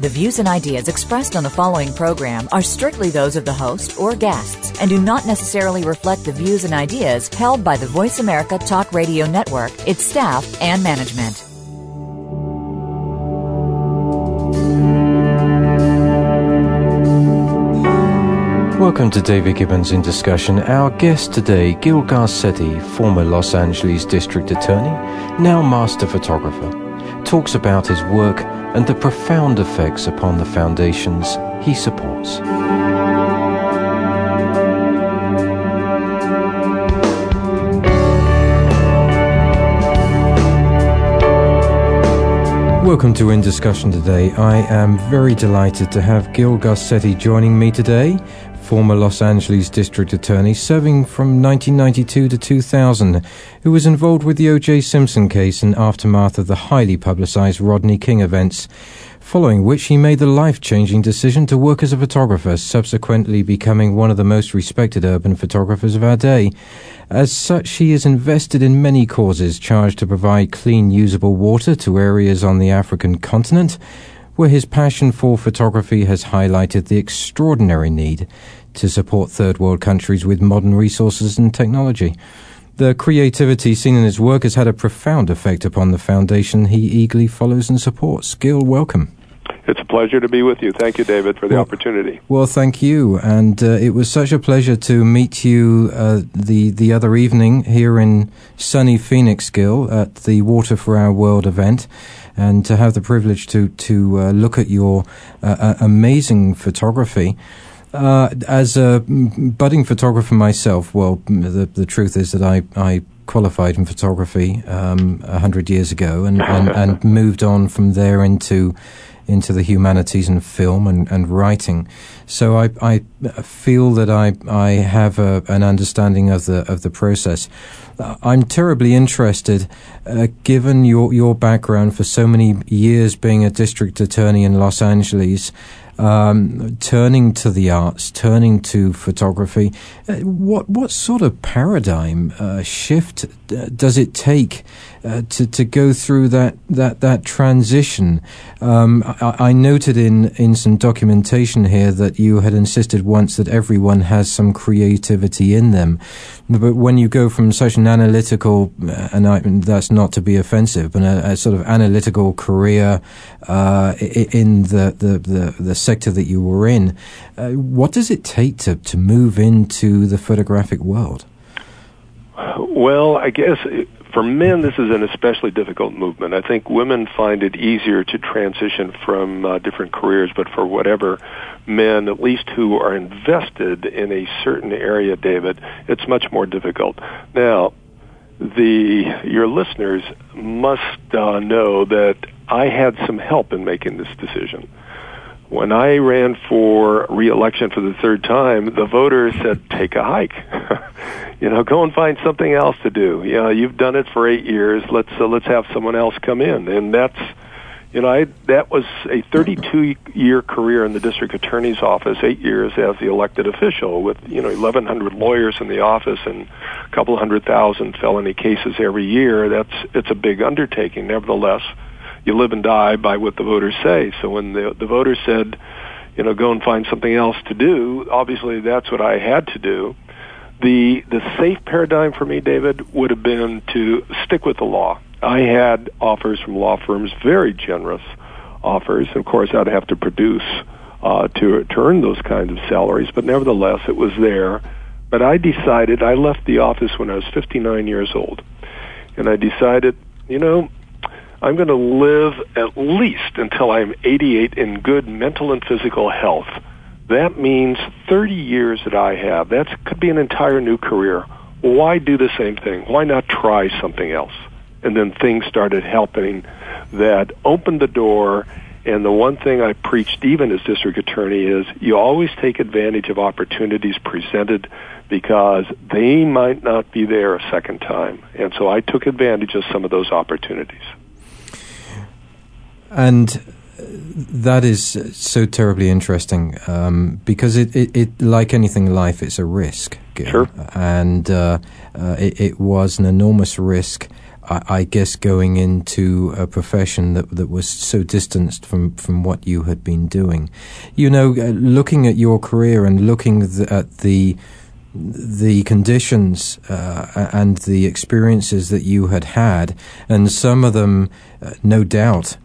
The views and ideas expressed on the following program are strictly those of the host or guests and do not necessarily reflect the views and ideas held by the Voice America Talk Radio Network, its staff, and management. Welcome to David Gibbons in Discussion. Our guest today, Gil Garcetti, former Los Angeles District Attorney, now Master Photographer, talks about his work and the profound effects upon the foundations he supports. Welcome to In Discussion today. I am very delighted to have Gil Garcetti joining me today former Los Angeles District Attorney, serving from 1992 to 2000, who was involved with the O.J. Simpson case and aftermath of the highly publicized Rodney King events, following which he made the life changing decision to work as a photographer, subsequently becoming one of the most respected urban photographers of our day. As such, he is invested in many causes charged to provide clean, usable water to areas on the African continent where his passion for photography has highlighted the extraordinary need to support third world countries with modern resources and technology. The creativity seen in his work has had a profound effect upon the foundation he eagerly follows and supports. Gil, welcome. It's a pleasure to be with you. Thank you, David, for the well, opportunity. Well, thank you, and uh, it was such a pleasure to meet you uh, the the other evening here in sunny Phoenix, Gil, at the Water for Our World event and to have the privilege to to uh, look at your uh, uh amazing photography. Uh, as a budding photographer myself, well, the the truth is that I, I qualified in photography um, a um, hundred years ago, and, and, and moved on from there into into the humanities and film and, and writing. So I, I feel that I I have a, an understanding of the of the process. I'm terribly interested, uh, given your your background for so many years being a district attorney in Los Angeles, um, turning to the arts, turning to photography. Uh, what what sort of paradigm uh, shift does it take uh, to to go through that that that transition? Um, I, I, noted in in some documentation here that you had insisted once that everyone has some creativity in them, but when you go from such an analytical, uh, and I, that's not to be offensive, but a, a sort of analytical career uh, in the, the the the sector that you were in, what does it take to to move into the photographic world? Well, I guess for men, this is an especially difficult movement. I think women find it easier to transition from uh, different careers, but for whatever men, at least who are invested in a certain area, David, it's much more difficult. Now, the your listeners must uh, know that I had some help in making this decision. When I ran for reelection for the third time, the voters said, "Take a hike." you know, go and find something else to do. You know, you've done it for eight years. Let's uh, let's have someone else come in, and that's, you know, I that was a 32 year career in the district attorney's office, eight years as the elected official, with you know 1,100 lawyers in the office and a couple hundred thousand felony cases every year. That's it's a big undertaking. Nevertheless, you live and die by what the voters say. So when the the voters said, you know, go and find something else to do, obviously that's what I had to do the the safe paradigm for me, David, would have been to stick with the law. I had offers from law firms, very generous offers. Of course, I'd have to produce uh, to to earn those kinds of salaries, but nevertheless, it was there. But I decided I left the office when I was 59 years old, and I decided, you know, I'm going to live at least until I'm 88 in good mental and physical health that means 30 years that I have. That could be an entire new career. Why do the same thing? Why not try something else? And then things started helping that opened the door. And the one thing I preached even as district attorney is you always take advantage of opportunities presented because they might not be there a second time. And so I took advantage of some of those opportunities. And that is so terribly interesting um, because it, it, it, like anything in life, it's a risk. Sure. And uh, uh, it, it, was an enormous risk, I, I, guess, going into a profession that that was so distanced from, from what you had been doing. You know, uh, looking at your career and looking th- at the the conditions uh, and the experiences that you had had, and some of them, uh, no doubt,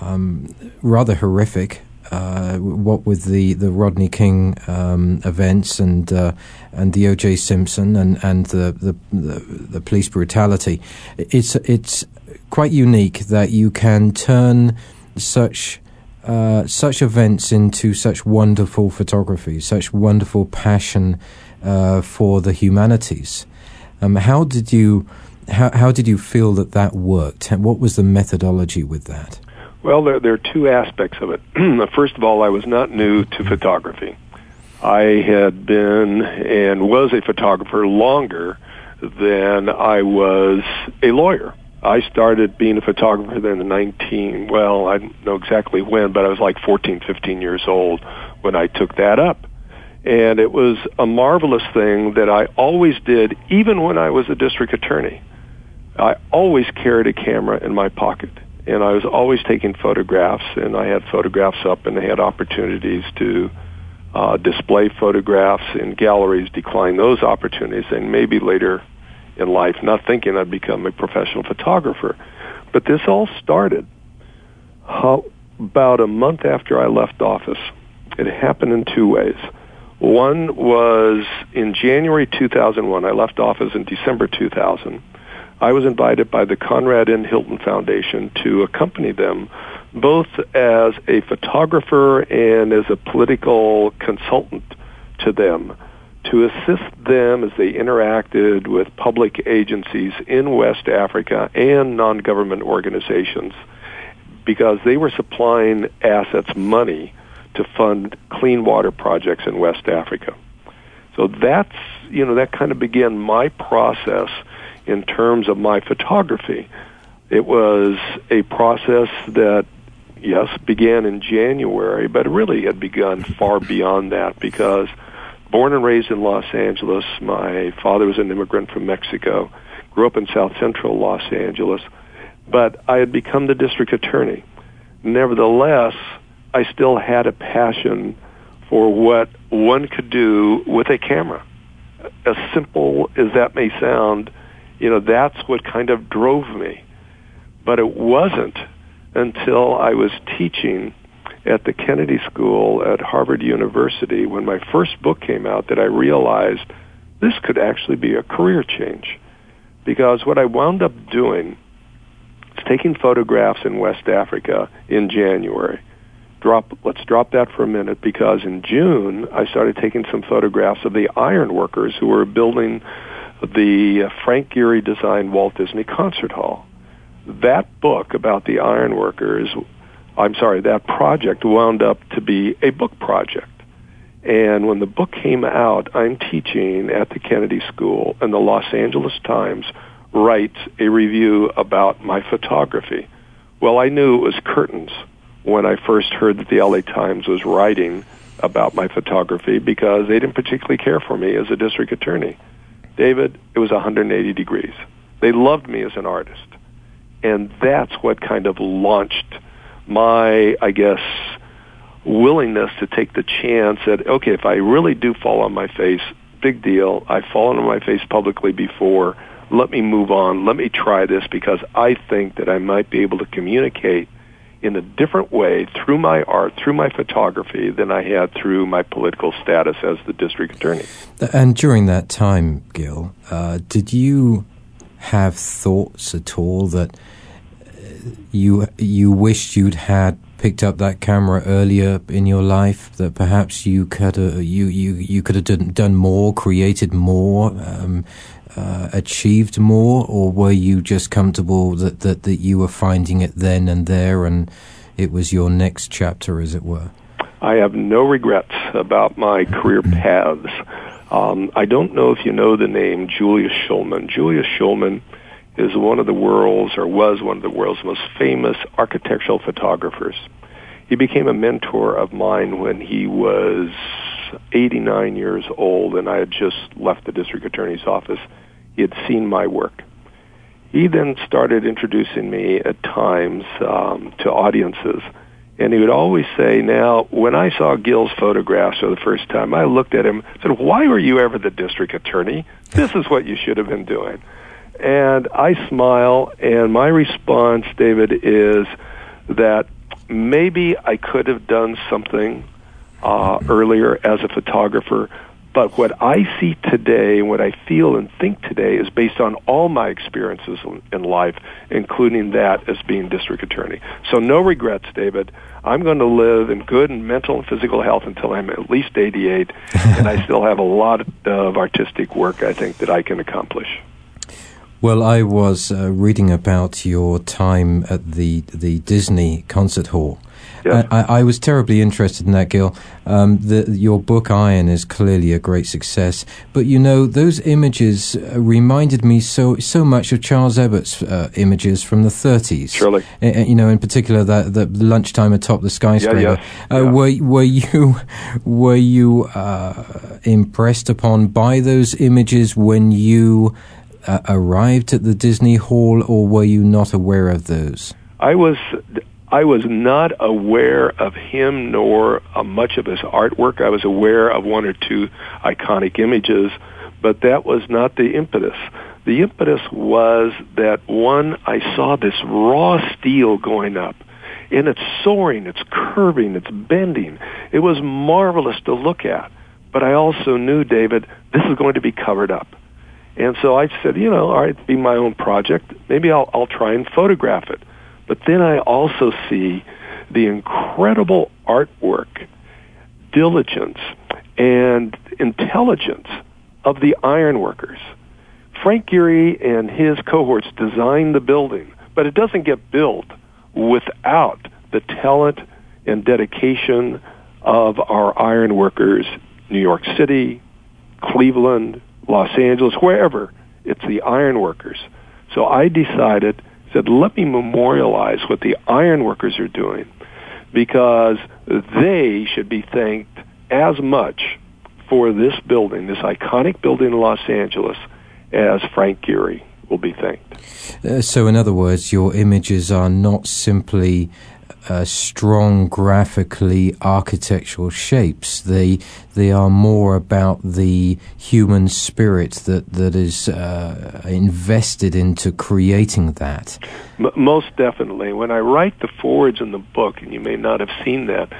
um, rather horrific. Uh, what with the, the Rodney King um, events and uh, and the O.J. Simpson and and the, the the, the police brutality, it's it's quite unique that you can turn such uh, such events into such wonderful photography, such wonderful passion uh, for the humanities. Um, how did you how, how did you feel that that worked? What was the methodology with that? Well, there, there are two aspects of it. First of all, I was not new to photography. I had been and was a photographer longer than I was a lawyer. I started being a photographer then in 19, well, I don't know exactly when, but I was like 14, 15 years old when I took that up. And it was a marvelous thing that I always did, even when I was a district attorney. I always carried a camera in my pocket and I was always taking photographs, and I had photographs up, and I had opportunities to uh, display photographs in galleries, decline those opportunities, and maybe later in life, not thinking I'd become a professional photographer. But this all started how, about a month after I left office. It happened in two ways. One was in January 2001. I left office in December 2000 I was invited by the Conrad N. Hilton Foundation to accompany them both as a photographer and as a political consultant to them to assist them as they interacted with public agencies in West Africa and non-government organizations because they were supplying assets money to fund clean water projects in West Africa. So that's, you know, that kind of began my process in terms of my photography. It was a process that, yes, began in January, but really had begun far beyond that because born and raised in Los Angeles, my father was an immigrant from Mexico, grew up in South Central Los Angeles, but I had become the district attorney. Nevertheless, I still had a passion for what one could do with a camera. As simple as that may sound, you know, that's what kind of drove me. But it wasn't until I was teaching at the Kennedy School at Harvard University when my first book came out that I realized this could actually be a career change. Because what I wound up doing is taking photographs in West Africa in January. Drop, let's drop that for a minute because in June I started taking some photographs of the iron workers who were building the uh, Frank Gehry designed Walt Disney Concert Hall. That book about the ironworkers, I'm sorry, that project wound up to be a book project. And when the book came out, I'm teaching at the Kennedy School, and the Los Angeles Times writes a review about my photography. Well, I knew it was curtains when I first heard that the LA Times was writing about my photography because they didn't particularly care for me as a district attorney. David, it was 180 degrees. They loved me as an artist. And that's what kind of launched my, I guess, willingness to take the chance that, okay, if I really do fall on my face, big deal. I've fallen on my face publicly before. Let me move on. Let me try this because I think that I might be able to communicate in a different way through my art, through my photography, than I had through my political status as the district attorney. And during that time, Gil, uh, did you have thoughts at all that uh, you you wished you'd had picked up that camera earlier in your life? That perhaps you could uh, you you you could have done, done more, created more, um, uh, achieved more, or were you just comfortable that, that, that you were finding it then and there and it was your next chapter, as it were? I have no regrets about my career paths. Um, I don't know if you know the name Julius Shulman. Julius Shulman is one of the world's, or was one of the world's most famous architectural photographers. He became a mentor of mine when he was 89 years old, and I had just left the district attorney's office. He had seen my work. He then started introducing me at times um, to audiences and he would always say, now, when I saw Gil's photographs for the first time, I looked at him and said, why were you ever the district attorney? This is what you should have been doing. And I smile, and my response, David, is that maybe I could have done something uh, earlier as a photographer, but what I see today, what I feel and think today, is based on all my experiences in life, including that as being district attorney. So no regrets, David. I'm going to live in good and mental and physical health until I'm at least 88, and I still have a lot of artistic work I think that I can accomplish. Well, I was uh, reading about your time at the the Disney concert hall, Yes. I, I, was terribly interested in that, Gil. Um, the, your book Iron is clearly a great success, but you know those images uh, reminded me so so much of Charles Abbott's uh, images from the 30s. Surely, you know, in particular that the lunchtime atop the skyscraper. Yeah, yeah. Uh, were were you were you uh, impressed upon by those images when you uh, arrived at the Disney Hall, or were you not aware of those? I was I was not aware of him nor uh, much of his artwork. I was aware of one or two iconic images, but that was not the impetus. The impetus was that one, I saw this raw steel going up and it's soaring, it's curving, it's bending. It was marvelous to look at. But I also knew, David, this is going to be covered up. And so I said, you know, all right, be my own project. Maybe I'll, I'll try and photograph it. But then I also see the incredible artwork, diligence, and intelligence of the ironworkers. Frank Gehry and his cohorts designed the building, but it doesn't get built without the talent and dedication of our ironworkers, New York City, Cleveland, Los Angeles, wherever. It's the ironworkers. So I decided said, let me memorialize what the ironworkers are doing because they should be thanked as much for this building, this iconic building in Los Angeles, as Frank Gehry will be thanked. Uh, so, in other words, your images are not simply uh, strong graphically architectural shapes. They they are more about the human spirit that that is uh, invested into creating that. Most definitely. When I write the forwards in the book, and you may not have seen that.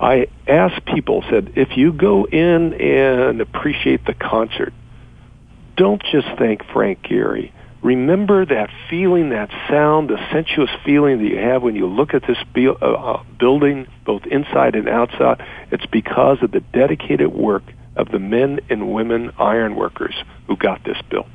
I ask people, said, if you go in and appreciate the concert, don't just thank Frank Gehry remember that feeling, that sound, the sensuous feeling that you have when you look at this uh, uh, building, both inside and outside. It's because of the dedicated work of the men and women ironworkers who got this built.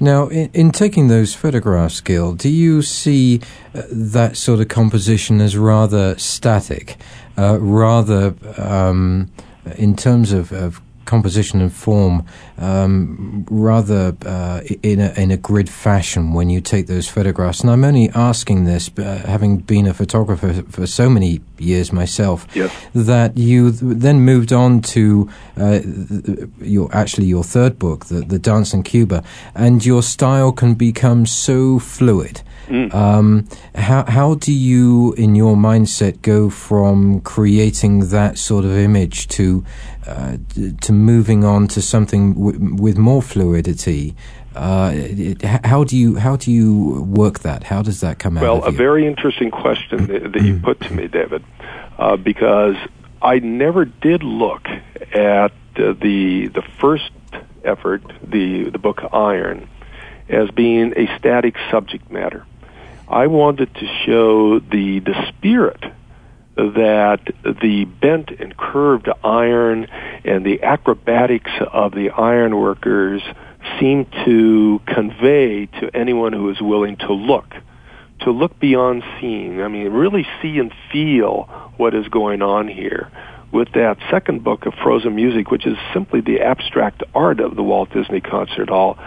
Now, in, in taking those photographs, Gil, do you see uh, that sort of composition as rather static, uh, rather um, in terms of, of composition and form um, rather uh, in, a, in a grid fashion when you take those photographs. And I'm only asking this, uh, having been a photographer for so many years myself, yes. that you then moved on to uh, your actually your third book, the, the Dance in Cuba, and your style can become so fluid. Mm. Um, how how do you, in your mindset, go from creating that sort of image to uh, to moving on to something w- with more fluidity? Uh, it, how do you how do you work that? How does that come well, out? Well, a very interesting question that, that you put to me, David, uh, because I never did look at the the first effort, the the book Iron, as being a static subject matter. I wanted to show the the spirit that the bent and curved iron and the acrobatics of the iron workers seem to convey to anyone who is willing to look to look beyond seeing. I mean really see and feel what is going on here with that second book of frozen music which is simply the abstract art of the walt disney concert hall.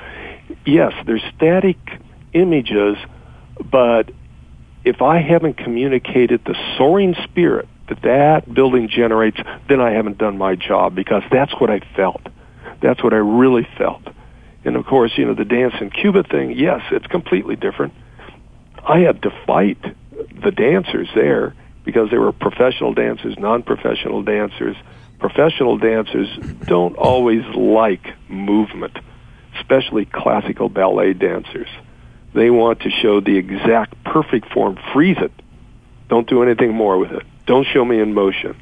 Yes there's static images, but if I haven't communicated the soaring spirit that that building generates, then I haven't done my job because that's what I felt. That's what I really felt. And of course, you know, the dance in Cuba thing, yes, it's completely different. I had to fight the dancers there because they were professional dancers, non-professional dancers. Professional dancers don't always like movement, especially classical ballet dancers. They want to show the exact perfect form. Freeze it. Don't do anything more with it. Don't show me in motion.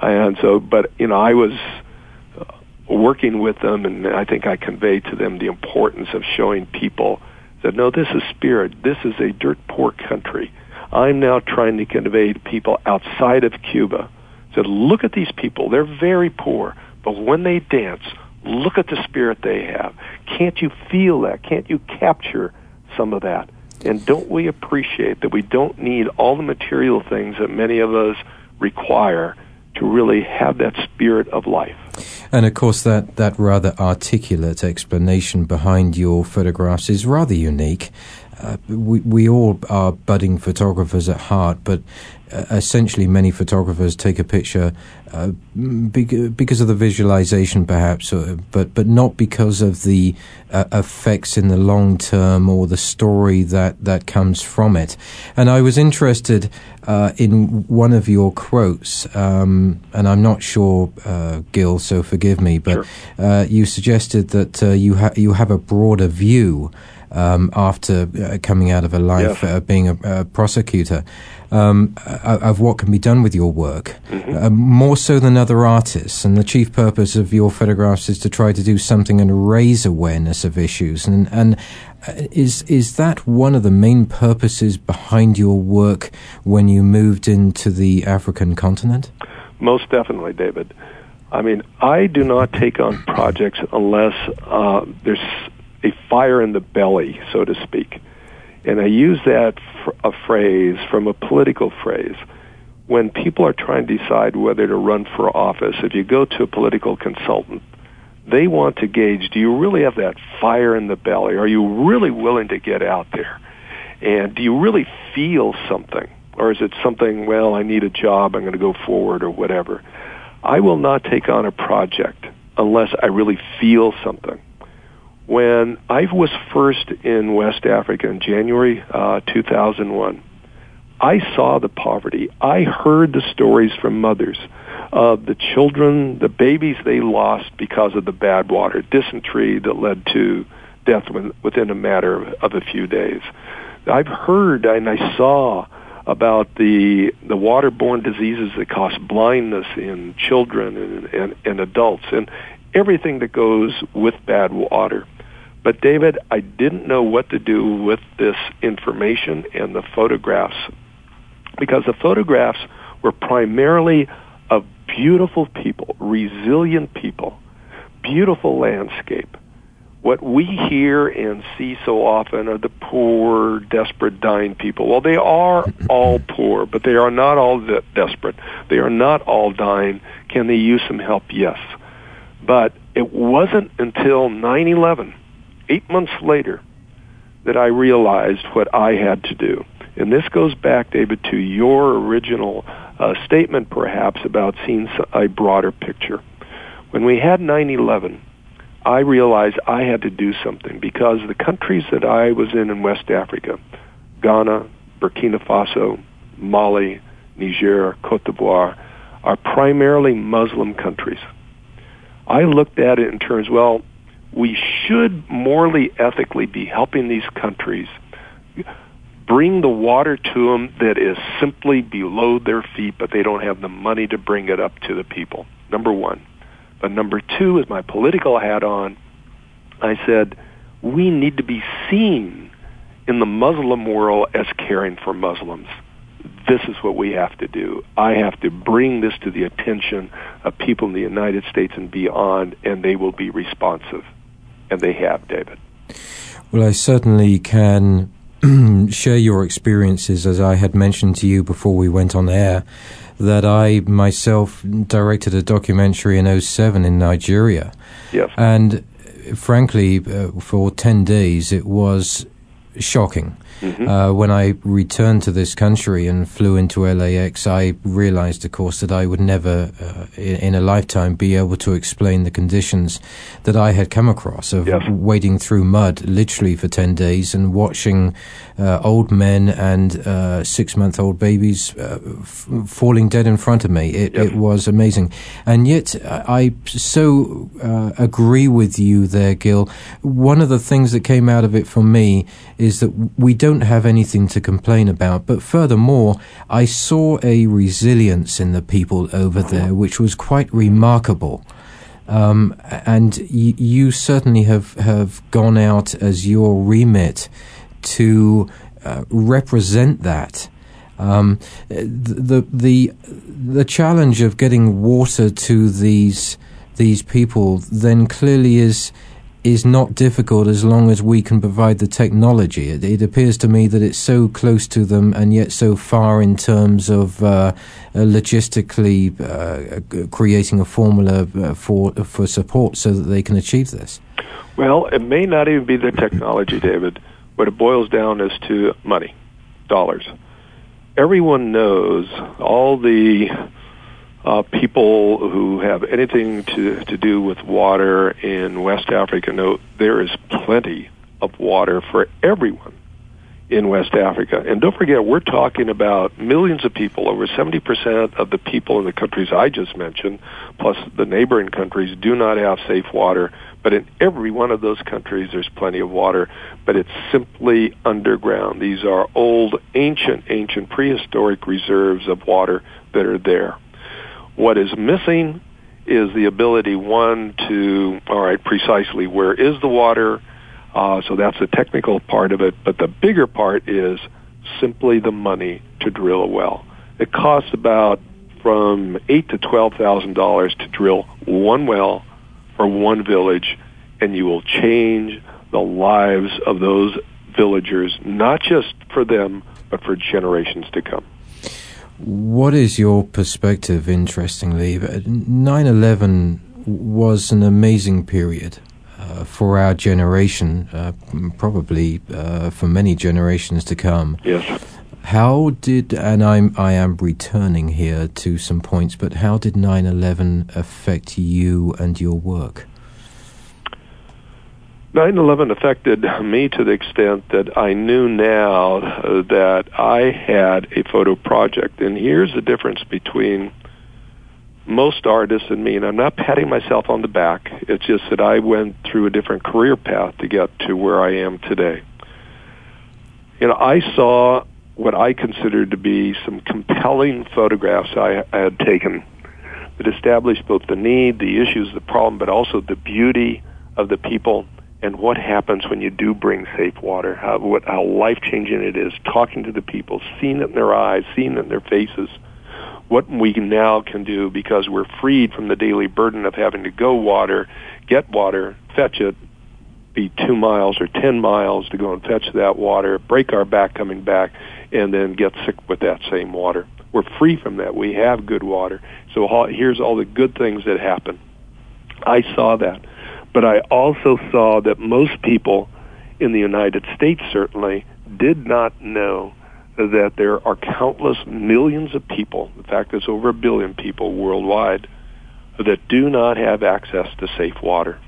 And so, but you know, I was uh, working with them, and I think I conveyed to them the importance of showing people that no, this is spirit. This is a dirt poor country. I'm now trying to convey to people outside of Cuba that look at these people. They're very poor, but when they dance, look at the spirit they have. Can't you feel that? Can't you capture some of that? And don't we appreciate that we don't need all the material things that many of us require to really have that spirit of life? And of course, that, that rather articulate explanation behind your photographs is rather unique. Uh, we, we all are budding photographers at heart, but essentially many photographers take a picture uh, because of the visualization, perhaps, or, but but not because of the uh, effects in the long term or the story that that comes from it. And I was interested uh, in one of your quotes, um, and I'm not sure, uh, Gil, so forgive me, but sure. you suggested that you ha- you have a broader view um, after uh, coming out of a life yes. uh, being a, a prosecutor um, of what can be done with your work, mm-hmm. uh, more so than other artists. And the chief purpose of your photographs is to try to do something and raise awareness of issues. And and uh, is is that one of the main purposes behind your work when you moved into the African continent? Most definitely, David. I mean, I do not take on projects unless uh, there's a fire in the belly, so to speak. And I use that fr- a phrase from a political phrase. When people are trying to decide whether to run for office, if you go to a political consultant, they want to gauge, do you really have that fire in the belly? Are you really willing to get out there? And do you really feel something? Or is it something, well, I need a job, I'm going to go forward or whatever? I will not take on a project unless I really feel something when I was first in West Africa in January uh, 2001, I saw the poverty. I heard the stories from mothers of the children, the babies they lost because of the bad water, dysentery that led to death within a matter of a few days. I've heard and I saw about the the waterborne diseases that cause blindness in children and, and, and adults and everything that goes with bad water. But David, I didn't know what to do with this information and the photographs because the photographs were primarily of beautiful people, resilient people, beautiful landscape. What we hear and see so often are the poor, desperate, dying people. Well, they are all poor, but they are not all de- desperate. They are not all dying. Can they use some help? Yes. But it wasn't until 9 11 eight months later that I realized what I had to do. And this goes back, David, to your original uh, statement, perhaps, about seeing a broader picture. When we had 9 11, I realized I had to do something because the countries that I was in in West Africa, Ghana, Burkina Faso, Mali, Niger, Cote d'Ivoire, are primarily Muslim countries. I looked at it in terms, well, we should morally, ethically be helping these countries bring the water to them that is simply below their feet, but they don't have the money to bring it up to the people. Number one. But number two, is my political hat on, I said, we need to be seen in the Muslim world as caring for Muslims. This is what we have to do. I have to bring this to the attention of people in the United States and beyond, and they will be responsive and they have, David. Well, I certainly can share your experiences, as I had mentioned to you before we went on air, that I myself directed a documentary in 07 in Nigeria. Yes. And frankly, uh, for 10 days, it was shocking. Mm-hmm. Uh, when I returned to this country and flew into LAX, I realized, of course, that I would never, uh, in, in, a lifetime, be able to explain the conditions that I had come across of yes. wading through mud literally for 10 days and watching uh, old men and uh, six month old babies uh, f- falling dead in front of me. It, yes. it, was amazing. And yet, I so uh, agree with you there, Gil. One of the things that came out of it for me is that we don't don't have anything to complain about. But furthermore, I saw a resilience in the people over there, which was quite remarkable. Um, and y- you certainly have, have gone out as your remit to uh, represent that. Um, the the the challenge of getting water to these these people then clearly is is not difficult as long as we can provide the technology. It, it, appears to me that it's so close to them and yet so far in terms of uh, uh, logistically uh, creating a formula uh, for for support so that they can achieve this. Well, it may not even be the technology, David. What it boils down is to money, dollars. Everyone knows all the uh, people who have anything to, to do with water in West Africa know there is plenty of water for everyone in West Africa. And don't forget, we're talking about millions of people. Over 70% of the people in the countries I just mentioned, plus the neighboring countries, do not have safe water. But in every one of those countries, there's plenty of water, but it's simply underground. These are old, ancient, ancient prehistoric reserves of water that are there. What is missing is the ability, one, to, all right, precisely where is the water? Uh, so that's the technical part of it. But the bigger part is simply the money to drill a well. It costs about from eight to twelve thousand dollars to drill one well for one village, and you will change the lives of those villagers, not just for them, but for generations to come. What is your perspective, interestingly? 9 11 was an amazing period uh, for our generation, uh, probably uh, for many generations to come. Yes. How did, and I'm, I am returning here to some points, but how did 9 11 affect you and your work? 9/11 affected me to the extent that I knew now that I had a photo project, and here's the difference between most artists and me. And I'm not patting myself on the back. It's just that I went through a different career path to get to where I am today. You know, I saw what I considered to be some compelling photographs I, I had taken that established both the need, the issues, the problem, but also the beauty of the people and what happens when you do bring safe water, how, what, how life changing it is, talking to the people, seeing it in their eyes, seeing it in their faces, what we now can do because we're freed from the daily burden of having to go water, get water, fetch it, be two miles or ten miles to go and fetch that water, break our back coming back, and then get sick with that same water. We're free from that. We have good water. So here's all the good things that happen. I saw that. But I also saw that most people in the United States certainly did not know that there are countless millions of people, in fact, there's over a billion people worldwide, that do not have access to safe water.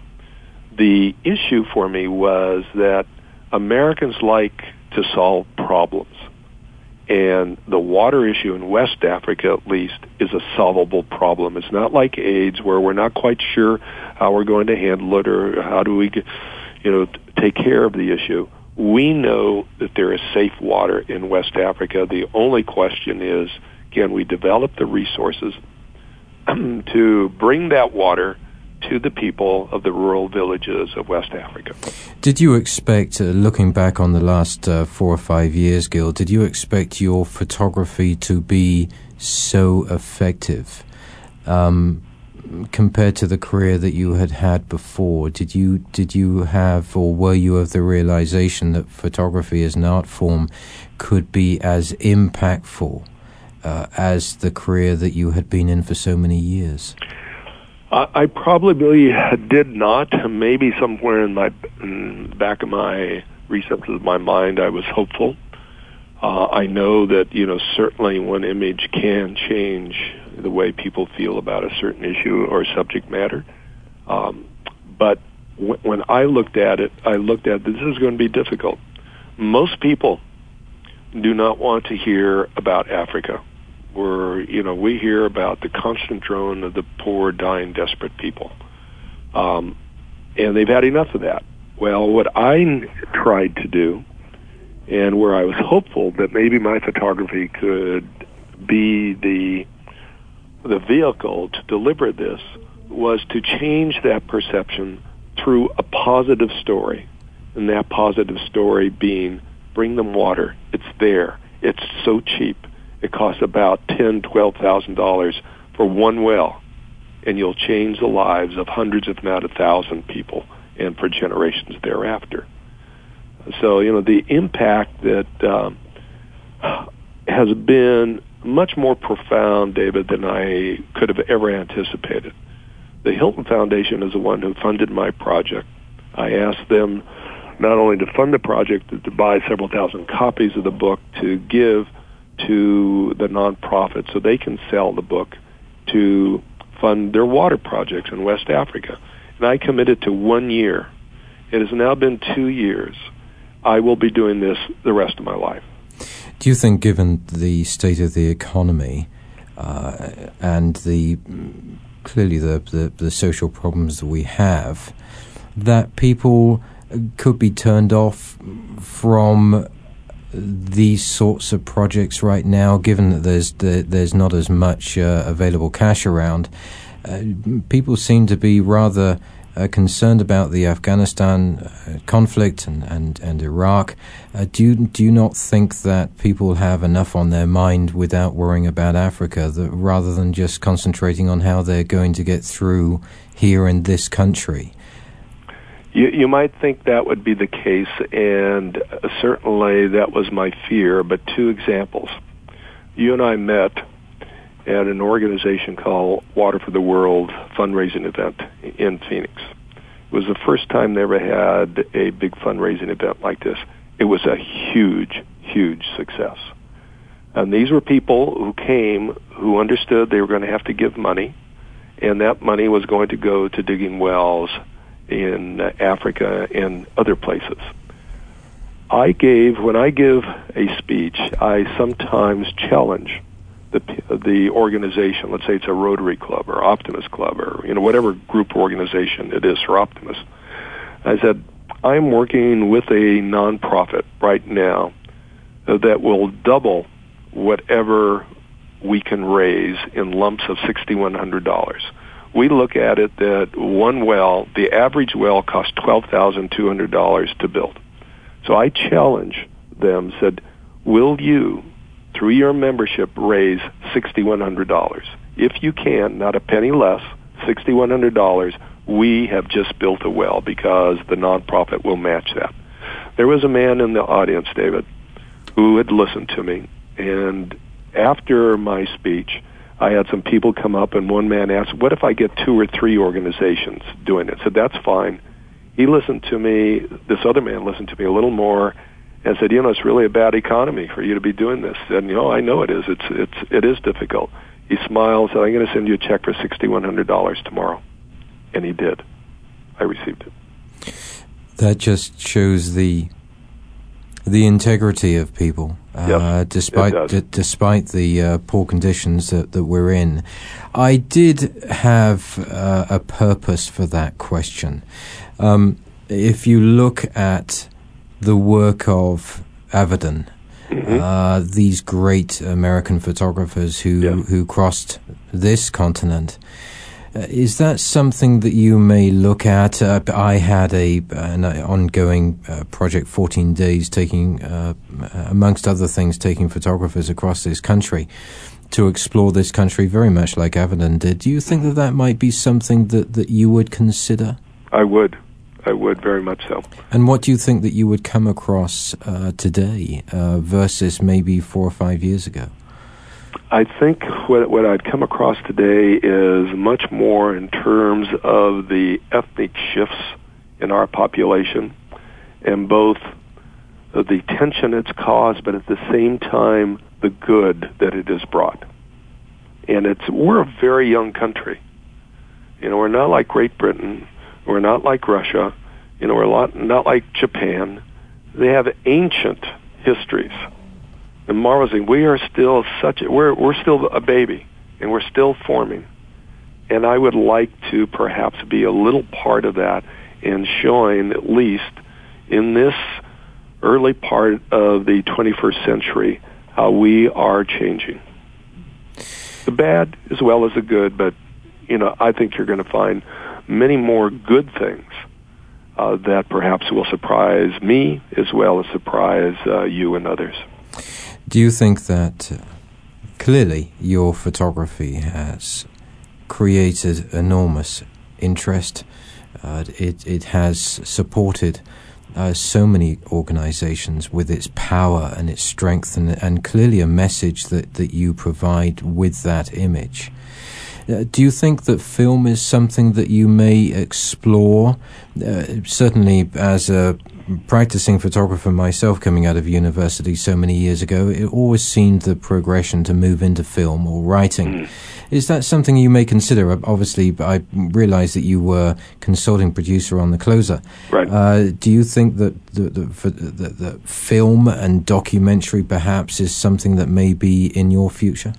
The issue for me was that Americans like to solve problems. And the water issue in West Africa, at least, is a solvable problem. It's not like AIDS, where we're not quite sure how we're going to handle it or how do we, you know, take care of the issue. We know that there is safe water in West Africa. The only question is, can we develop the resources to bring that water to the people of the rural villages of West Africa. Did you expect, uh, looking back on the last uh, four or five years, Gil, did you expect your photography to be so effective? Um, compared to the career that you had had before did you did you have or were you of the realization that photography as an art form could be as impactful uh, as the career that you had been in for so many years I probably did not. Maybe somewhere in my in back of my recesses of my mind, I was hopeful. Uh, I know that you know certainly one image can change the way people feel about a certain issue or subject matter. Um, but w- when I looked at it, I looked at this is going to be difficult. Most people do not want to hear about Africa. Where you know we hear about the constant drone of the poor, dying, desperate people, um, and they've had enough of that. Well, what I tried to do, and where I was hopeful that maybe my photography could be the the vehicle to deliver this, was to change that perception through a positive story, and that positive story being bring them water. It's there. It's so cheap. It costs about ten, twelve thousand dollars for one well, and you'll change the lives of hundreds, if not a thousand people, and for generations thereafter. So you know the impact that um, has been much more profound, David, than I could have ever anticipated. The Hilton Foundation is the one who funded my project. I asked them not only to fund the project, but to buy several thousand copies of the book to give to the nonprofit so they can sell the book to fund their water projects in West Africa. And I committed to one year. It has now been two years. I will be doing this the rest of my life. Do you think, given the state of the economy uh, and the clearly the, the, the social problems that we have, that people could be turned off from these sorts of projects right now, given that there's there's not as much uh, available cash around. Uh, people seem to be rather uh, concerned about the Afghanistan uh, conflict and and, and Iraq. Uh, do you, do you not think that people have enough on their mind without worrying about Africa, that rather than just concentrating on how they're going to get through here in this country? You, you might think that would be the case, and certainly that was my fear. But two examples. You and I met at an organization called Water for the World fundraising event in Phoenix. It was the first time they ever had a big fundraising event like this. It was a huge, huge success. And these were people who came who understood they were going to have to give money, and that money was going to go to digging wells in uh, Africa and other places. I gave, when I give a speech, I sometimes challenge the, the organization. Let's say it's a Rotary Club or Optimist Club or, you know, whatever group organization it is for Optimist. I said, I'm working with a nonprofit right now that will double whatever we can raise in lumps of $6,100 we look at it that one well, the average well costs twelve thousand two hundred dollars to build. So I challenge them, said, will you, through your membership, raise sixty one hundred dollars? If you can, not a penny less, sixty one hundred dollars, we have just built a well because the nonprofit will match that. There was a man in the audience, David, who had listened to me, and after my speech, I had some people come up, and one man asked, "What if I get two or three organizations doing it?" Said, "That's fine." He listened to me. This other man listened to me a little more, and said, "You know, it's really a bad economy for you to be doing this." And you know, I know it is. It's it's it is difficult. He smiled, said, "I'm going to send you a check for sixty one hundred dollars tomorrow," and he did. I received it. That just shows the the integrity of people, uh, despite d- despite the uh, poor conditions that, that we're in. I did have uh, a purpose for that question. Um, if you look at the work of Avedon, mm-hmm. Uh, these great American photographers who yeah. who crossed this continent. Uh, is that something that you may look at? Uh, I had a an ongoing uh, project, 14 days, taking, uh, amongst other things, taking photographers across this country to explore this country, very much like Avedon did. Do you think that that might be something that, that you would consider? I would. I would very much so. And what do you think that you would come across uh, today uh, versus maybe four or five years ago? I think what, what I'd come across today is much more in terms of the ethnic shifts in our population, and both the tension it's caused, but at the same time, the good that it has brought. And it's we're a very young country. You know, we're not like Great Britain. We're not like Russia. You know, we're not like Japan. They have ancient histories. And marvelously, we are still such a, we're we're still a baby, and we're still forming. And I would like to perhaps be a little part of that in showing, at least in this early part of the 21st century, how we are changing. The bad as well as the good, but you know, I think you're going to find many more good things uh, that perhaps will surprise me as well as surprise uh, you and others. Do you think that uh, clearly your photography has created enormous interest? Uh, it it has supported uh, so many organizations with its power and its strength, and, and clearly a message that, that you provide with that image. Uh, do you think that film is something that you may explore? Uh, certainly, as a practicing photographer myself coming out of university so many years ago, it always seemed the progression to move into film or writing. Mm. Is that something you may consider? Obviously, I realize that you were consulting producer on The Closer. Right. Uh, do you think that the, the, the, the film and documentary perhaps is something that may be in your future?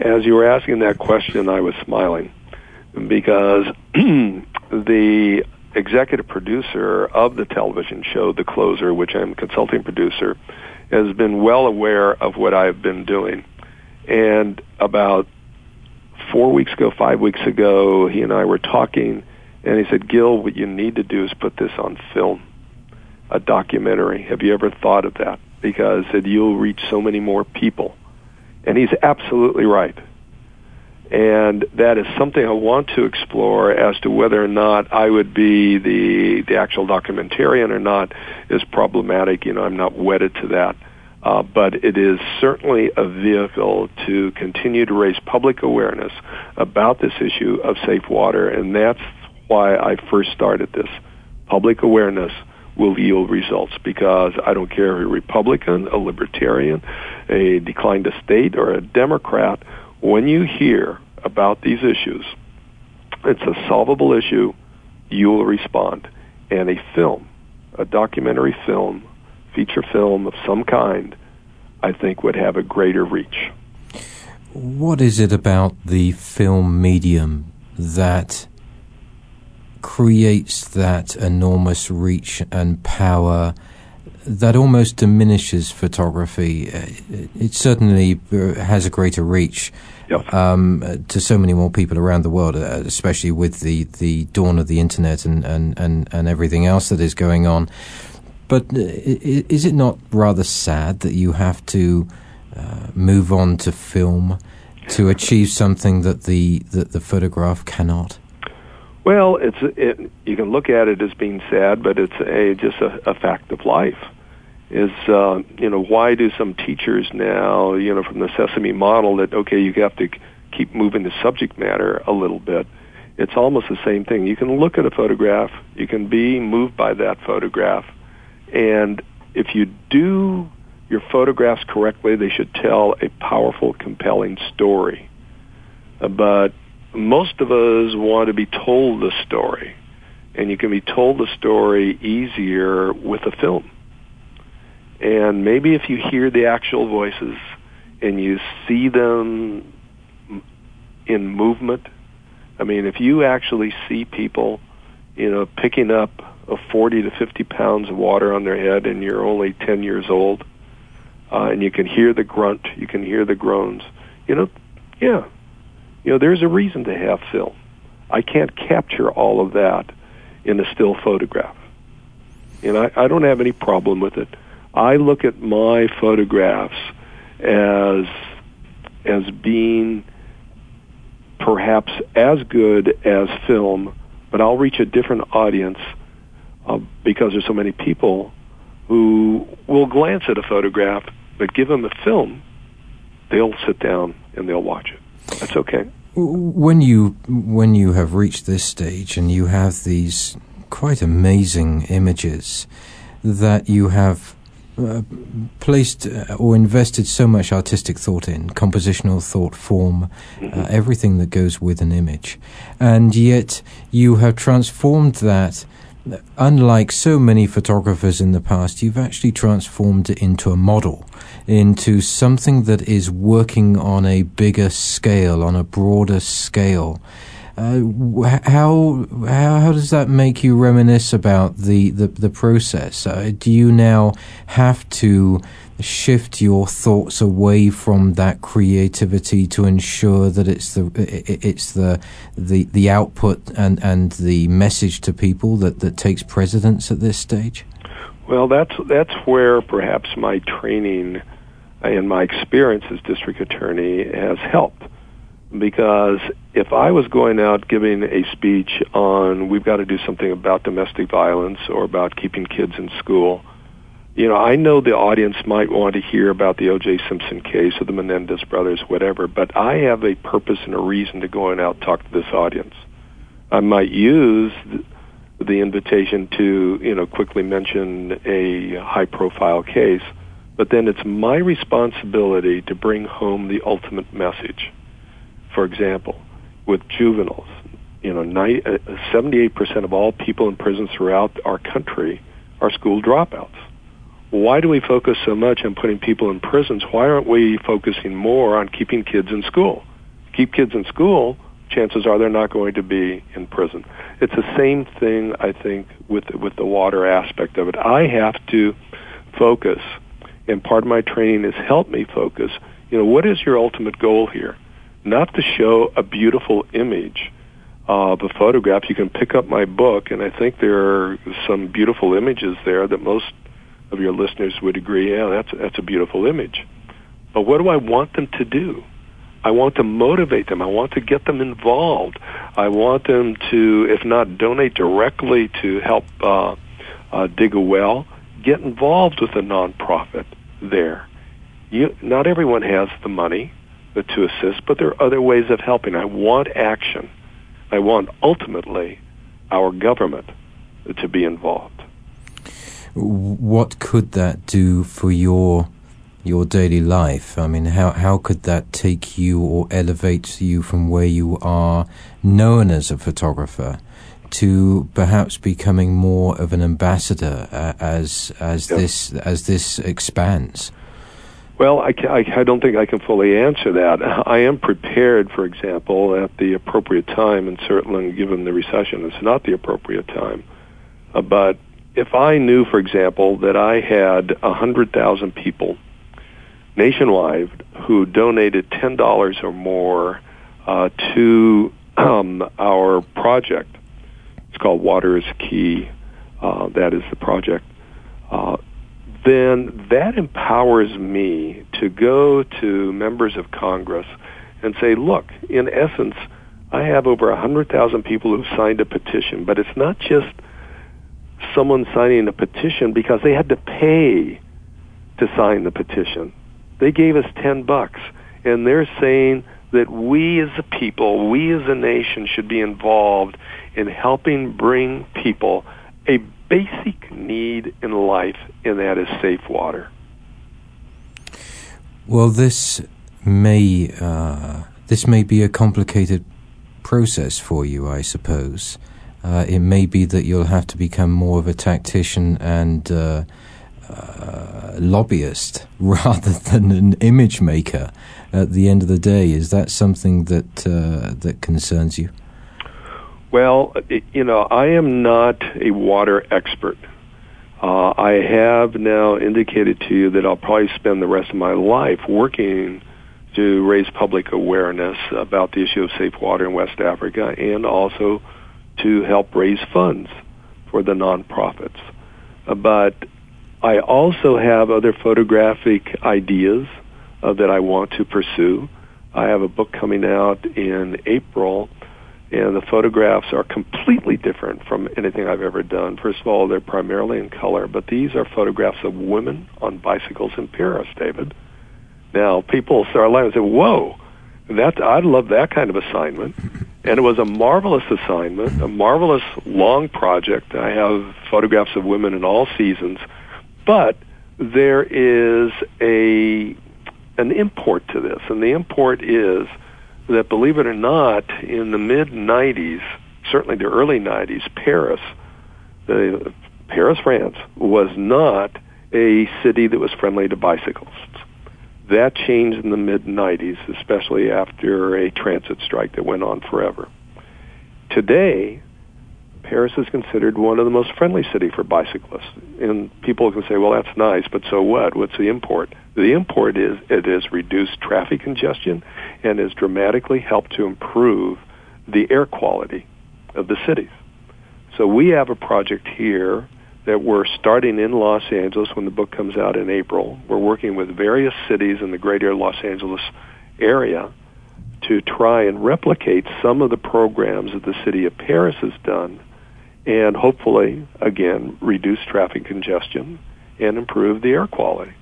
As you were asking that question, I was smiling because the executive producer of the television show The Closer, which I'm consulting producer, has been well aware of what I've been doing. And about four weeks ago, five weeks ago, he and I were talking, and he said, Gil, what you need to do is put this on film, a documentary. Have you ever thought of that? Because said you'll reach so many more people. And he's absolutely right. And that is something I want to explore as to whether or not I would be the the actual documentarian or not is problematic. You know, I'm not wedded to that. Uh, but it is certainly a vehicle to continue to raise public awareness about this issue of safe water, and that's why I first started this. Public awareness will yield results because I don't care if you're a Republican, a Libertarian, a declined state, or a Democrat. When you hear about these issues, it's a solvable issue, you will respond. And a film, a documentary film, feature film of some kind, I think would have a greater reach. What is it about the film medium that creates that enormous reach and power that almost diminishes photography? It certainly has a greater reach. Yep. Um, to so many more people around the world, uh, especially with the, the dawn of the internet and, and, and, and everything else that is going on. But uh, is it not rather sad that you have to uh, move on to film to achieve something that the that the photograph cannot? Well, it's it, you can look at it as being sad, but it's a just a, a fact of life. Is uh, you know why do some teachers now you know from the Sesame model that okay you have to keep moving the subject matter a little bit. It's almost the same thing. You can look at a photograph, you can be moved by that photograph, and if you do your photographs correctly, they should tell a powerful, compelling story. But most of us want to be told the story, and you can be told the story easier with a film. And maybe if you hear the actual voices and you see them in movement, I mean, if you actually see people, you know, picking up of 40 to 50 pounds of water on their head and you're only 10 years old, uh, and you can hear the grunt, you can hear the groans, you know, yeah, you know, there's a reason to have film. I can't capture all of that in a still photograph. And I, I don't have any problem with it. I look at my photographs as as being perhaps as good as film, but I'll reach a different audience uh, because there's so many people who will glance at a photograph, but give them a film, they'll sit down and they'll watch it. That's okay. When you when you have reached this stage and you have these quite amazing images that you have uh, placed uh, or invested so much artistic thought in, compositional thought, form, uh, mm-hmm. everything that goes with an image. And yet you have transformed that. Unlike so many photographers in the past, you've actually transformed it into a model, into something that is working on a bigger scale, on a broader scale. Uh, how, how how does that make you reminisce about the the, the process? Uh, do you now have to shift your thoughts away from that creativity to ensure that it's the it's the the the output and and the message to people that that takes precedence at this stage? Well, that's that's where perhaps my training and my experience as district attorney has helped because if I was going out giving a speech on we've got to do something about domestic violence or about keeping kids in school, you know, I know the audience might want to hear about the O.J. Simpson case or the Menendez brothers, whatever, but I have a purpose and a reason to go and out talk to this audience. I might use the invitation to, you know, quickly mention a high profile case, but then it's my responsibility to bring home the ultimate message for example, with juveniles, you know, 78% uh, of all people in prisons throughout our country are school dropouts. Why do we focus so much on putting people in prisons? Why aren't we focusing more on keeping kids in school? Keep kids in school, chances are they're not going to be in prison. It's the same thing, I think, with with the water aspect of it. I have to focus, and part of my training has helped me focus. You know, what is your ultimate goal here? Not to show a beautiful image of a photograph. You can pick up my book, and I think there are some beautiful images there that most of your listeners would agree, yeah, that's that's a beautiful image. But what do I want them to do? I want to motivate them. I want to get them involved. I want them to, if not donate directly to help uh, uh, dig a well, get involved with a nonprofit there. You, not everyone has the money to assist, but there are other ways of helping. I want action. I want ultimately our government to be involved. What could that do for your your daily life? I mean, how how could that take you or elevate you from where you are known as a photographer to perhaps becoming more of an ambassador uh, as as this as this expands? Well, I, I, don't think I can fully answer that. I am prepared, for example, at the appropriate time, and certainly given the recession, it's not the appropriate time. Uh, but if I knew, for example, that I had a 100,000 people nationwide who donated $10 or more uh, to um, our project, it's called Water is Key. Uh, that is the project. Uh, then that empowers me to go to members of Congress and say, look, in essence, I have over 100,000 people who've signed a petition, but it's not just someone signing a petition because they had to pay to sign the petition. They gave us 10 bucks, and they're saying that we as a people, we as a nation should be involved in helping bring people a basic need in life, and that is safe water. Well, this may uh, this may be a complicated process for you, I suppose. Uh, it may be that you'll have to become more of a tactician and uh, uh lobbyist rather than an image maker. At the end of the day, is that something that uh, that concerns you? Well, you know, I am not a water expert. Uh, I have now indicated to you that I'll probably spend the rest of my life working to raise public awareness about the issue of safe water in West Africa and also to help raise funds for the nonprofits. Uh, but I also have other photographic ideas uh, that I want to pursue. I have a book coming out in April and the photographs are completely different from anything I've ever done. First of all, they're primarily in color, but these are photographs of women on bicycles in Paris, David. Now, people start laughing and say, whoa, that, I'd love that kind of assignment. And it was a marvelous assignment, a marvelous long project. I have photographs of women in all seasons. But there is a an import to this, and the import is that, believe it or not, in the mid '90s, certainly the early '90s, Paris, the Paris, France, was not a city that was friendly to bicyclists. That changed in the mid 90s, especially after a transit strike that went on forever. Today, Paris is considered one of the most friendly cities for bicyclists. And people can say, well, that's nice, but so what? What's the import? The import is it has reduced traffic congestion and has dramatically helped to improve the air quality of the cities. So we have a project here that we're starting in Los Angeles when the book comes out in April. We're working with various cities in the greater Los Angeles area to try and replicate some of the programs that the city of Paris has done and hopefully, again, reduce traffic congestion and improve the air quality.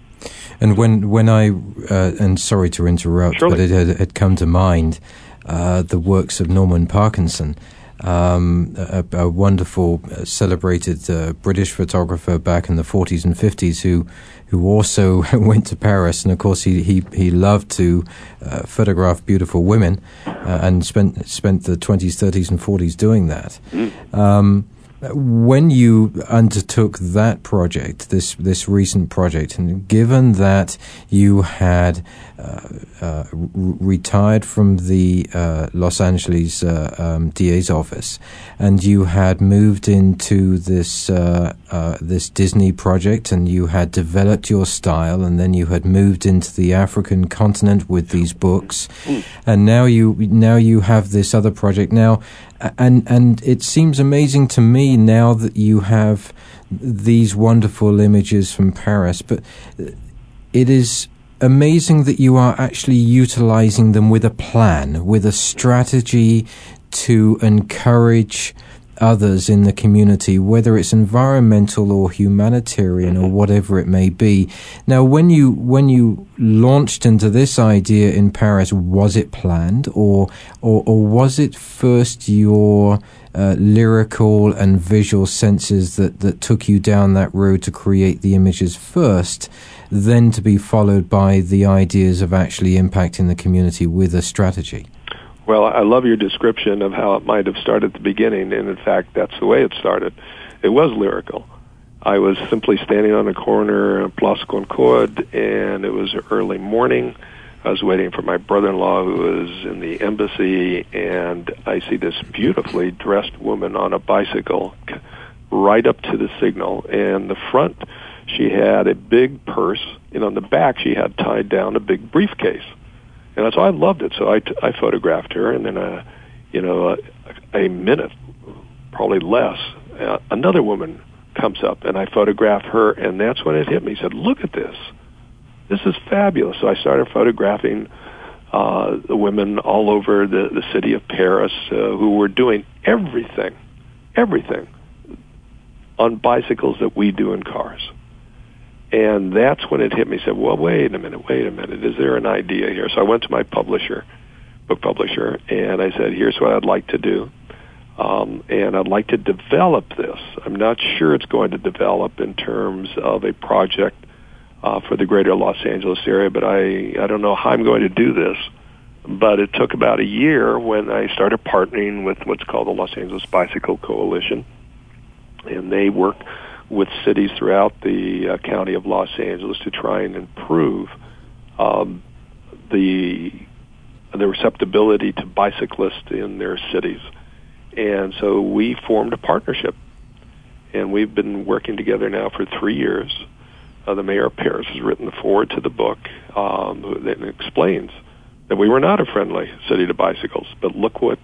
And when, when I, uh, and sorry to interrupt, Surely. but it had, had, come to mind uh, the works of Norman Parkinson. Um, a, a, wonderful, uh, celebrated uh, British photographer back in the 40s and 50s who who also went to Paris, and of course he he, he loved to uh, photograph beautiful women, uh, and spent spent the 20s, 30s, and 40s doing that. Mm. Um, when you undertook that project, this this recent project, and given that you had uh, uh, retired from the uh, Los Angeles uh, um, DA's office, and you had moved into this uh, uh, this Disney project, and you had developed your style, and then you had moved into the African continent with these books, mm. and now you now you have this other project now and and it seems amazing to me now that you have these wonderful images from Paris, but it is amazing that you are actually utilizing them with a plan, with a strategy to encourage others in the community, whether it's environmental or humanitarian or whatever it may be. Now, when you when you launched into this idea in Paris, was it planned, or or, or was it first your uh, lyrical and visual senses that that took you down that road to create the images first? Then to be followed by the ideas of actually impacting the community with a strategy. Well, I love your description of how it might have started at the beginning, and in fact, that's the way it started. It was lyrical. I was simply standing on a corner in Place Concorde, and it was early morning. I was waiting for my brother-in-law who was in the embassy, and I see this beautifully dressed woman on a bicycle right up to the signal. And the front, she had a big purse, and on the back, she had tied down a big briefcase and so I loved it. So I, t- I photographed her, and then, uh, you know, a, a minute, probably less, uh, another woman comes up, and I photograph her, and that's when it hit me. He said, "Look at this, this is fabulous." So I started photographing uh, the women all over the the city of Paris uh, who were doing everything, everything on bicycles that we do in cars. And that's when it hit me. Said, "Well, wait a minute, wait a minute. Is there an idea here?" So I went to my publisher, book publisher, and I said, "Here's what I'd like to do, um, and I'd like to develop this. I'm not sure it's going to develop in terms of a project uh, for the greater Los Angeles area, but I I don't know how I'm going to do this." But it took about a year when I started partnering with what's called the Los Angeles Bicycle Coalition, and they work with cities throughout the uh, county of Los Angeles to try and improve um, the the receptibility to bicyclists in their cities. And so we formed a partnership, and we've been working together now for three years. Uh, the mayor of Paris has written the foreword to the book um, that explains that we were not a friendly city to bicycles, but look what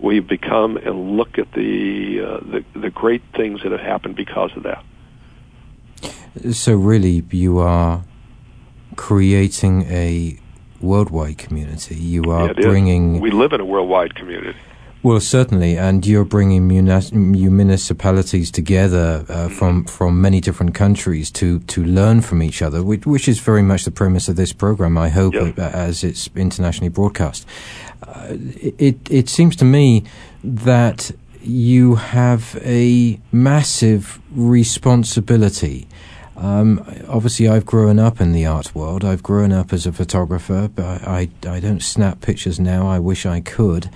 we've become and look at the, uh, the, the great things that have happened because of that. So really, you are creating a worldwide community. You are yeah, bringing. Is. We live in a worldwide community. Well, certainly, and you're bringing municipalities together uh, from from many different countries to to learn from each other, which, which is very much the premise of this program. I hope, uh, as it's internationally broadcast. Uh, it it seems to me that you have a massive responsibility Um, obviously, I've grown up in the art world. I've grown up as a photographer, but I, I, don't snap pictures now. I wish I could.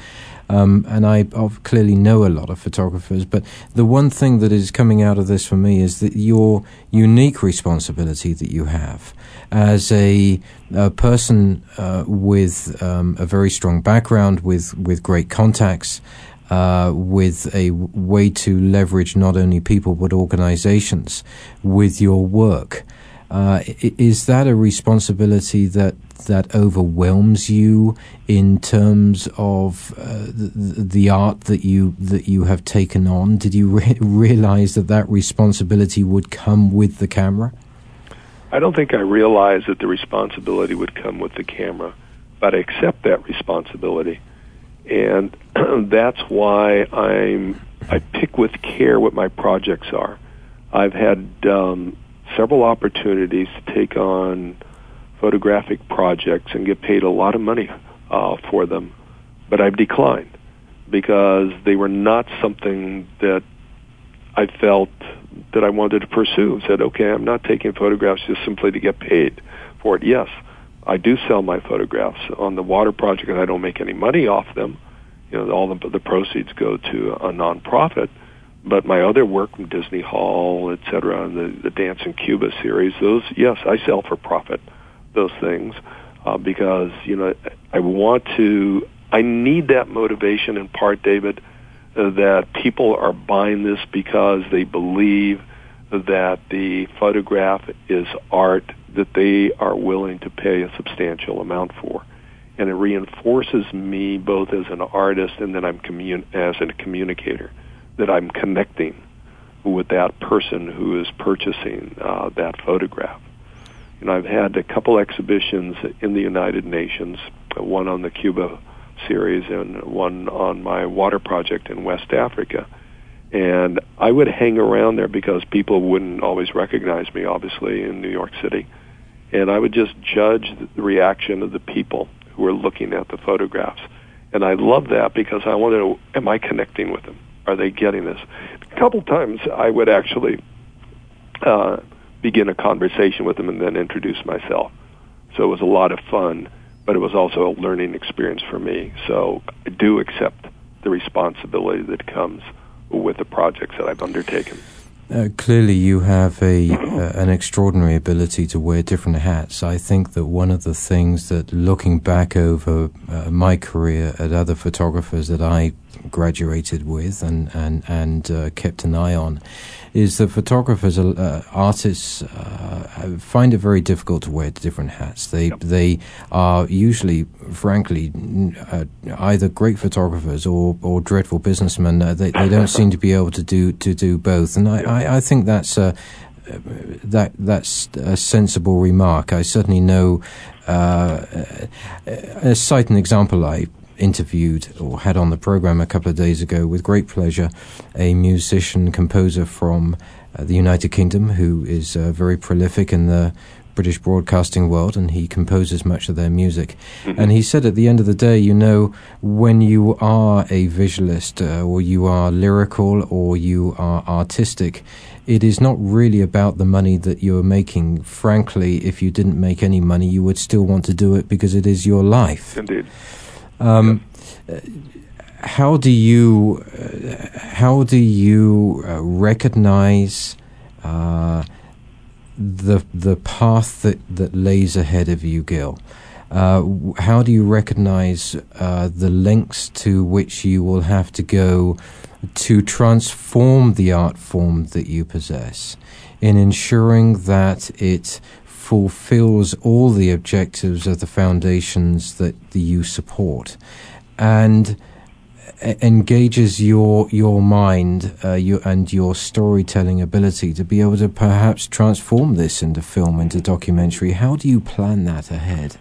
Um, and I clearly know a lot of photographers, but the one thing that is coming out of this for me is that your unique responsibility that you have as a, a person uh, with um, a very strong background, with, with great contacts, uh, with a way to leverage not only people but organizations with your work. Uh, is that a responsibility that that overwhelms you in terms of uh, the, the, art that you that you have taken on? Did you re- realize that that responsibility would come with the camera? I don't think I realized that the responsibility would come with the camera, but I accept that responsibility, and that's why I'm I pick with care what my projects are. I've had um, several opportunities to take on photographic projects and get paid a lot of money uh, for them, but I've declined because they were not something that I felt that I wanted to pursue. Said, okay, I'm not taking photographs just simply to get paid for it. Yes, I do sell my photographs on the water project, and I don't make any money off them. You know, all the, the proceeds go to a nonprofit but my other work from Disney Hall, et cetera, and the, the Dance in Cuba series, those, yes, I sell for profit, those things, uh, because, you know, I want to, I need that motivation in part, David, that people are buying this because they believe that the photograph is art that they are willing to pay a substantial amount for. And it reinforces me both as an artist and then I'm commun- as a communicator that I'm connecting with that person who is purchasing uh, that photograph. And I've had a couple exhibitions in the United Nations, one on the Cuba series and one on my water project in West Africa. And I would hang around there because people wouldn't always recognize me, obviously, in New York City. And I would just judge the reaction of the people who were looking at the photographs. And I love that because I wanted to, am I connecting with them? are they getting this? A couple times I would actually uh, begin a conversation with them and then introduce myself. So it was a lot of fun, but it was also a learning experience for me. So I do accept the responsibility that comes with the projects that I've undertaken. Uh, clearly, you have a uh, an extraordinary ability to wear different hats. I think that one of the things that, looking back over uh, my career at other photographers that I graduated with and and and uh, kept an eye on, is that photographers, uh, artists, uh, find it very difficult to wear different hats. They yep. they are usually, frankly, uh, either great photographers or, or dreadful businessmen. Uh, they they don't seem to be able to do to do both, and I, I, I think that's a that that's a sensible remark. I certainly know. Uh, uh cite an example I interviewed or had on the program a couple of days ago with great pleasure a musician composer from uh, the United Kingdom who is uh, very prolific in the British broadcasting world and he composes much of their music. Mm-hmm. And he said at the end of the day, you know, when you are a visualist uh, or you are lyrical or you are artistic, it is not really about the money that you're making. Frankly, if you didn't make any money, you would still want to do it because it is your life. Indeed. Um, how do you uh, how do you uh, recognize uh, the the path that, that lays ahead of you, Gil? Uh, how do you recognize uh, the lengths to which you will have to go to transform the art form that you possess in ensuring that it fulfills all the objectives of the foundations that the, you support and engages your your mind uh, your, and your storytelling ability to be able to perhaps transform this into film into documentary. How do you plan that ahead?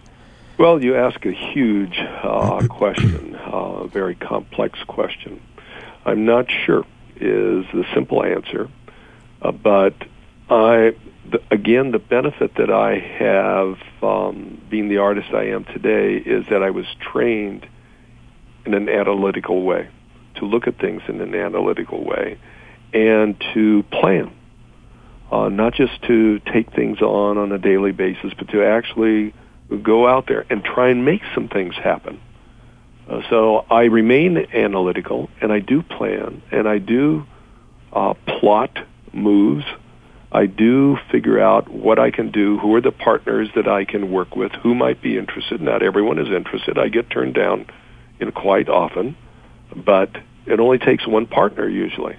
Well you ask a huge uh, question uh, a very complex question. I'm not sure is the simple answer uh, but i again, the benefit that I have um, being the artist I am today is that I was trained in an analytical way, to look at things in an analytical way, and to plan. uh, not just to take things on on a daily basis, but to actually go out there and try and make some things happen. Uh, so I remain analytical, and I do plan, and I do uh, plot moves. I do figure out what I can do, who are the partners that I can work with, who might be interested. Not everyone is interested. I get turned down know, quite often, but it only takes one partner usually.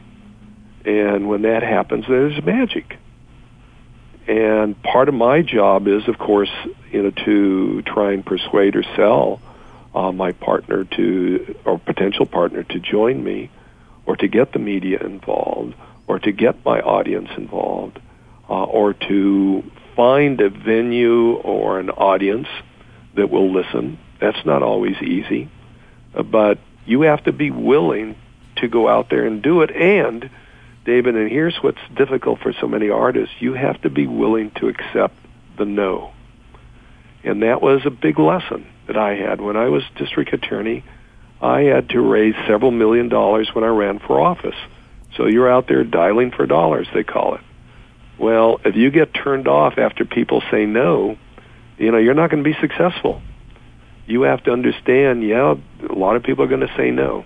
And when that happens, there's magic. And part of my job is, of course, you know, to try and persuade or sell uh, my partner to, or potential partner to join me, or to get the media involved, or to get my audience involved, uh, or to find a venue or an audience that will listen. That's not always easy, uh, but you have to be willing to go out there and do it. And David, and here's what's difficult for so many artists: you have to be willing to accept the no. And that was a big lesson that I had when I was district attorney. I had to raise several million dollars when I ran for office. So you're out there dialing for dollars, they call it. Well, if you get turned off after people say no, you know, you're not going to be successful. You have to understand, yeah, a lot of people are going to say no,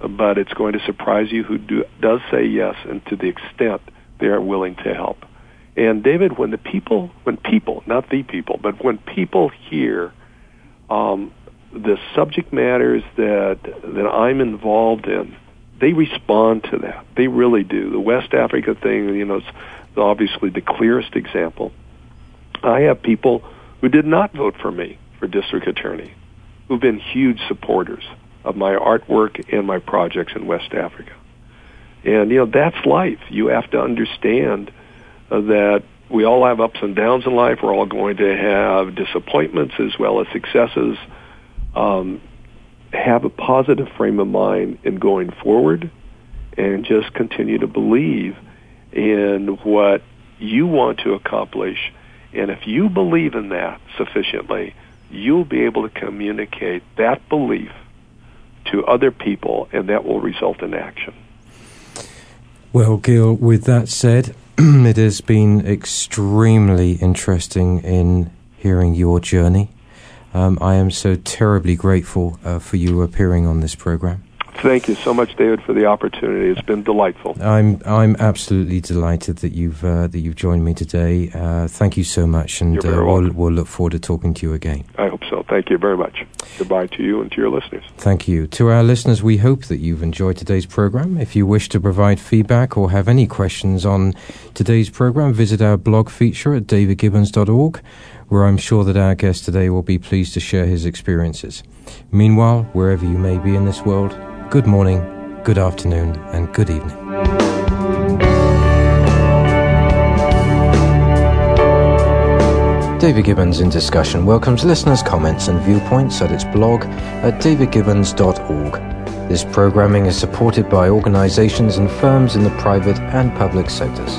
but it's going to surprise you who do, does say yes and to the extent they are willing to help. And David, when the people, when people, not the people, but when people hear um, the subject matters that that I'm involved in, they respond to that. They really do. The West Africa thing, you know, is obviously the clearest example. I have people who did not vote for me for district attorney, who've been huge supporters of my artwork and my projects in West Africa. And you know, that's life. You have to understand uh, that we all have ups and downs in life. We're all going to have disappointments as well as successes. Um, have a positive frame of mind in going forward and just continue to believe in what you want to accomplish. And if you believe in that sufficiently, you'll be able to communicate that belief to other people, and that will result in action. Well, Gil, with that said, it has been extremely interesting in hearing your journey. Um, I am so terribly grateful uh, for you appearing on this program. Thank you so much, David, for the opportunity. It's been delightful. I'm I'm absolutely delighted that you've uh, that you've joined me today. Uh, thank you so much, and uh, we'll, we'll look forward to talking to you again. I hope so. Thank you very much. Goodbye to you and to your listeners. Thank you to our listeners. We hope that you've enjoyed today's program. If you wish to provide feedback or have any questions on today's program, visit our blog feature at davidgibbons.org where I'm sure that our guest today will be pleased to share his experiences. Meanwhile, wherever you may be in this world, good morning, good afternoon, and good evening. David Gibbons in Discussion welcomes listeners' comments and viewpoints at its blog at davidgibbons.org. This programming is supported by organizations and firms in the private and public sectors.